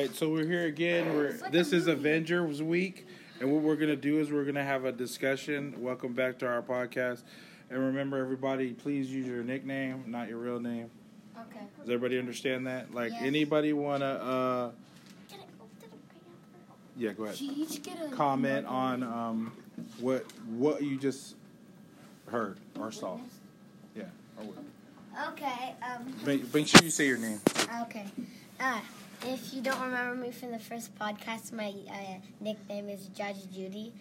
right, so we're here again. We're this is Avengers Week, and what we're gonna do is we're gonna have a discussion. Welcome back to our podcast, and remember, everybody, please use your nickname, not your real name. Okay. Does everybody understand that? Like, Yes. anybody wanna, uh, Get it. Get it. yeah, go ahead. Jeez, get a Comment on um, what what you just heard or saw. Yeah. or what- Okay. Um. Make, make sure you say your name. Okay. Uh, if you don't remember me from the first podcast, my uh, nickname is Judge Judy.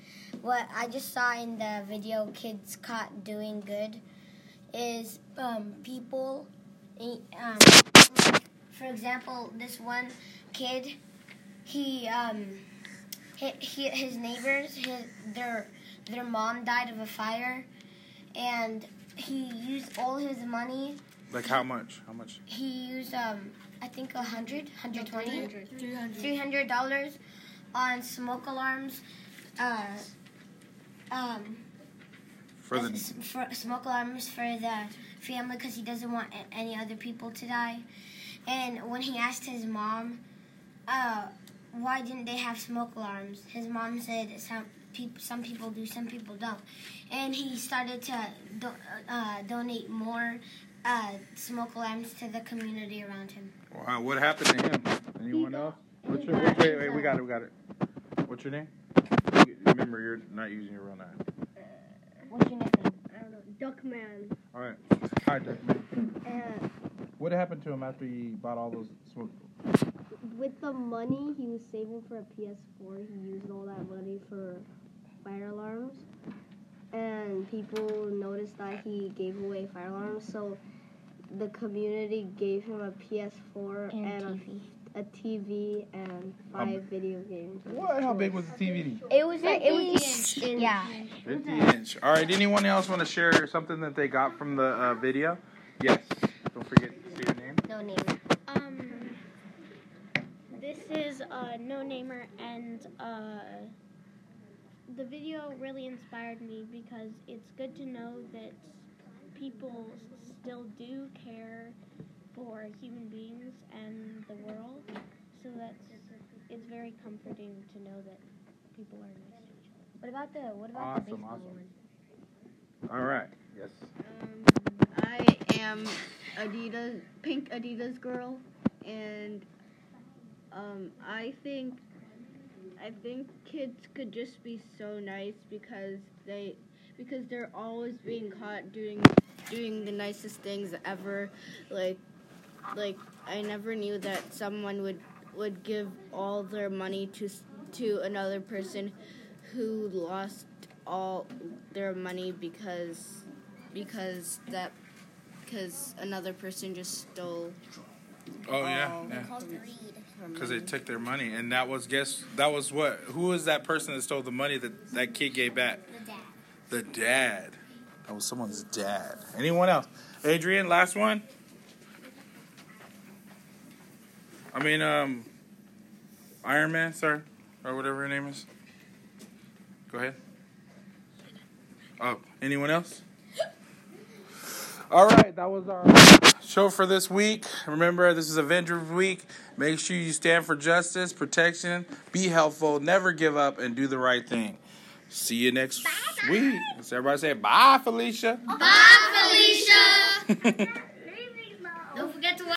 What I just saw in the video, kids caught doing good, is um, people. eh, Um, for example, this one kid, he um, he, he, his neighbors, his their their mom died of a fire, and he used all his money Like, how much? How much? he used um I think a hundred, hundred twenty, three hundred dollars on smoke alarms, uh, um, For the for smoke alarms for the family because he doesn't want any other people to die. And when he asked his mom, uh, why didn't they have smoke alarms? His mom said some people, some people do, some people don't. And he started to do, uh, donate more uh, smoke alarms to the community around him. Wow, what happened to him? Anyone else? What's your, wait, wait, wait, we got it, we got it. What's your name? Remember, you're not using your real name. What's your nickname? I don't know, Duckman. All right. Hi, Duck. And What happened to him after he bought all those smoke? with the money he was saving for a PS4, he used all that money for fire alarms. And people noticed that he gave away fire alarms, so the community gave him a PS4 And and, TV. A, a TV and five video games. What? How big was the TV? It was like it was Yeah. 50 inch. All right. Anyone else want to share something that they got from the uh, video? Yes. Don't forget to say your name. No name. Um, this is uh, No Namer, and uh, the video really inspired me because it's good to know that people still do care for human beings and the world. So that's it's very comforting to know that people are nice to each other. What about the what about Awesome, the baseball awesome. one? All right. Yes. Um, I am Adidas, pink Adidas girl, and um, I think I think kids could just be so nice because they because they're always being caught doing doing the nicest things ever. Like like I never knew that someone would would give all their money to to another person who lost all their money because because that because another person just stole Oh yeah. Yeah. Called greed. her Because they took their money, and that was guess that was what? Who was that person that stole the money that that kid gave back? The dad. That was someone's dad. Anyone else? Adrian, last one. I mean, um, Iron Man, sir, or whatever her name is. Go ahead. Oh, anyone else? All right, that was our show for this week. Remember, this is Avengers Week. Make sure you stand for justice, protection, be helpful, never give up, and do the right thing. See you next week. So everybody say bye, Felicia. Bye, Felicia. Don't forget to.